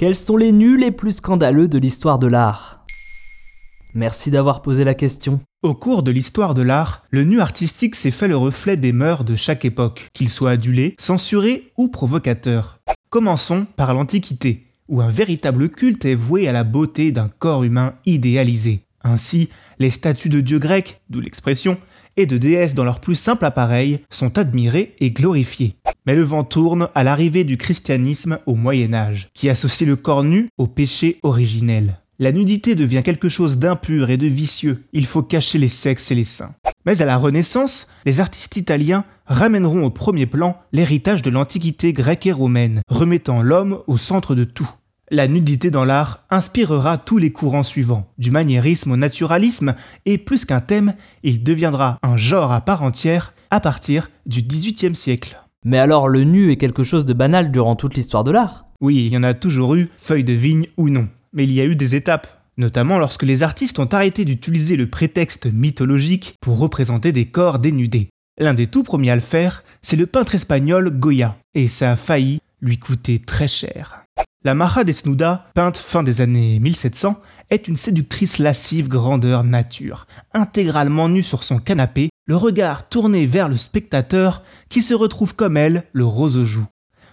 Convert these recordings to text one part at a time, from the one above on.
Quels sont les nus les plus scandaleux de l'histoire de l'art? Merci d'avoir posé la question. Au cours de l'histoire de l'art, le nu artistique s'est fait le reflet des mœurs de chaque époque, qu'il soit adulé, censuré ou provocateur. Commençons par l'Antiquité, où un véritable culte est voué à la beauté d'un corps humain idéalisé. Ainsi, les statues de dieux grecs, d'où l'expression, et de déesses dans leur plus simple appareil sont admirées et glorifiées. Mais le vent tourne à l'arrivée du christianisme au Moyen Âge, qui associe le corps nu au péché originel. La nudité devient quelque chose d'impur et de vicieux, il faut cacher les sexes et les seins. Mais à la Renaissance, les artistes italiens ramèneront au premier plan l'héritage de l'Antiquité grecque et romaine, remettant l'homme au centre de tout. La nudité dans l'art inspirera tous les courants suivants, du maniérisme au naturalisme, et plus qu'un thème, il deviendra un genre à part entière à partir du XVIIIe siècle. Mais alors le nu est quelque chose de banal durant toute l'histoire de l'art Oui, il y en a toujours eu, feuille de vigne ou non. Mais il y a eu des étapes, notamment lorsque les artistes ont arrêté d'utiliser le prétexte mythologique pour représenter des corps dénudés. L'un des tout premiers à le faire, c'est le peintre espagnol Goya, et ça a failli lui coûter très cher. La Maja Desnuda, peinte fin des années 1700, est une séductrice lascive grandeur nature, intégralement nue sur son canapé, le regard tourné vers le spectateur qui se retrouve comme elle, le rose aux joues.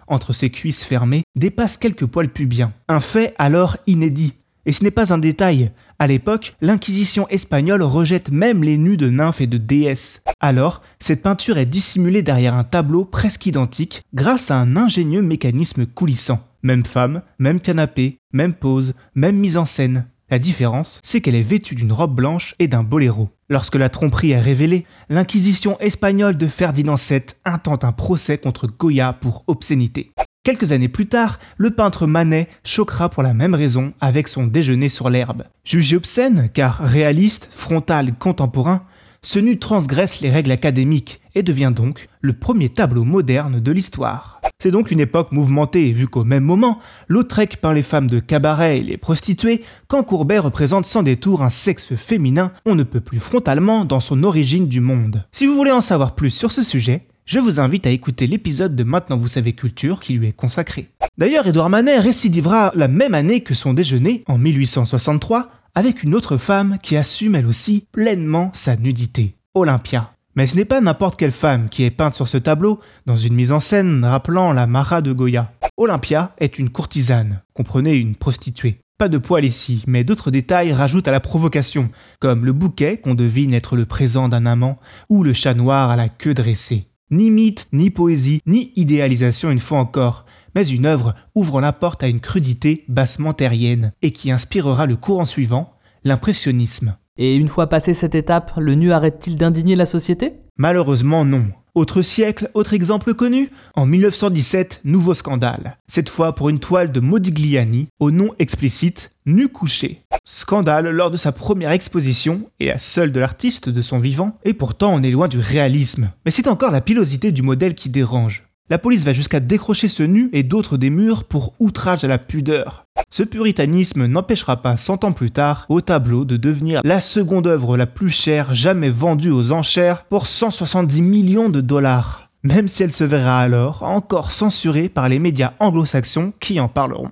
Entre ses cuisses fermées dépassent quelques poils pubiens, un fait alors inédit. Et ce n'est pas un détail, à l'époque, l'Inquisition espagnole rejette même les nus de nymphes et de déesses. Alors, cette peinture est dissimulée derrière un tableau presque identique grâce à un ingénieux mécanisme coulissant. Même femme, même canapé, même pose, même mise en scène. La différence, c'est qu'elle est vêtue d'une robe blanche et d'un boléro. Lorsque la tromperie est révélée, l'inquisition espagnole de Ferdinand VII intente un procès contre Goya pour obscénité. Quelques années plus tard, le peintre Manet choquera pour la même raison avec son déjeuner sur l'herbe. Jugé obscène, car réaliste, frontal, contemporain, ce nu transgresse les règles académiques et devient donc le premier tableau moderne de l'histoire. C'est donc une époque mouvementée, vu qu'au même moment, Lautrec peint les femmes de cabaret et les prostituées, quand Courbet représente sans détour un sexe féminin, on ne peut plus frontalement dans son origine du monde. Si vous voulez en savoir plus sur ce sujet, je vous invite à écouter l'épisode de Maintenant vous savez culture qui lui est consacré. D'ailleurs, Édouard Manet récidivera la même année que son déjeuner, en 1863, avec une autre femme qui assume elle aussi pleinement sa nudité, Olympia. Mais ce n'est pas n'importe quelle femme qui est peinte sur ce tableau, dans une mise en scène rappelant la Mara de Goya. Olympia est une courtisane, comprenez une prostituée. Pas de poil ici, mais d'autres détails rajoutent à la provocation, comme le bouquet qu'on devine être le présent d'un amant, ou le chat noir à la queue dressée. Ni mythe, ni poésie, ni idéalisation une fois encore, mais une œuvre ouvrant la porte à une crudité bassement terrienne, et qui inspirera le courant suivant, l'impressionnisme. Et une fois passée cette étape, le nu arrête-t-il d'indigner la société? Malheureusement non. Autre siècle, autre exemple connu? En 1917, nouveau scandale. Cette fois pour une toile de Modigliani, au nom explicite Nu couché. Scandale lors de sa première exposition, et la seule de l'artiste de son vivant, et pourtant on est loin du réalisme. Mais c'est encore la pilosité du modèle qui dérange. La police va jusqu'à décrocher ce nu et d'autres des murs pour outrage à la pudeur. Ce puritanisme n'empêchera pas, cent ans plus tard, au tableau de devenir la seconde œuvre la plus chère jamais vendue aux enchères pour 170 millions de dollars. Même si elle se verra alors encore censurée par les médias anglo-saxons qui en parleront.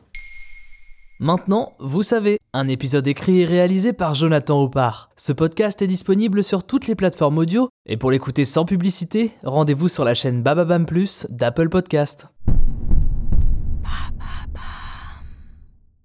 Maintenant, vous savez, un épisode écrit et réalisé par Jonathan Hopard. Ce podcast est disponible sur toutes les plateformes audio et pour l'écouter sans publicité, rendez-vous sur la chaîne Bababam Plus d'Apple Podcast.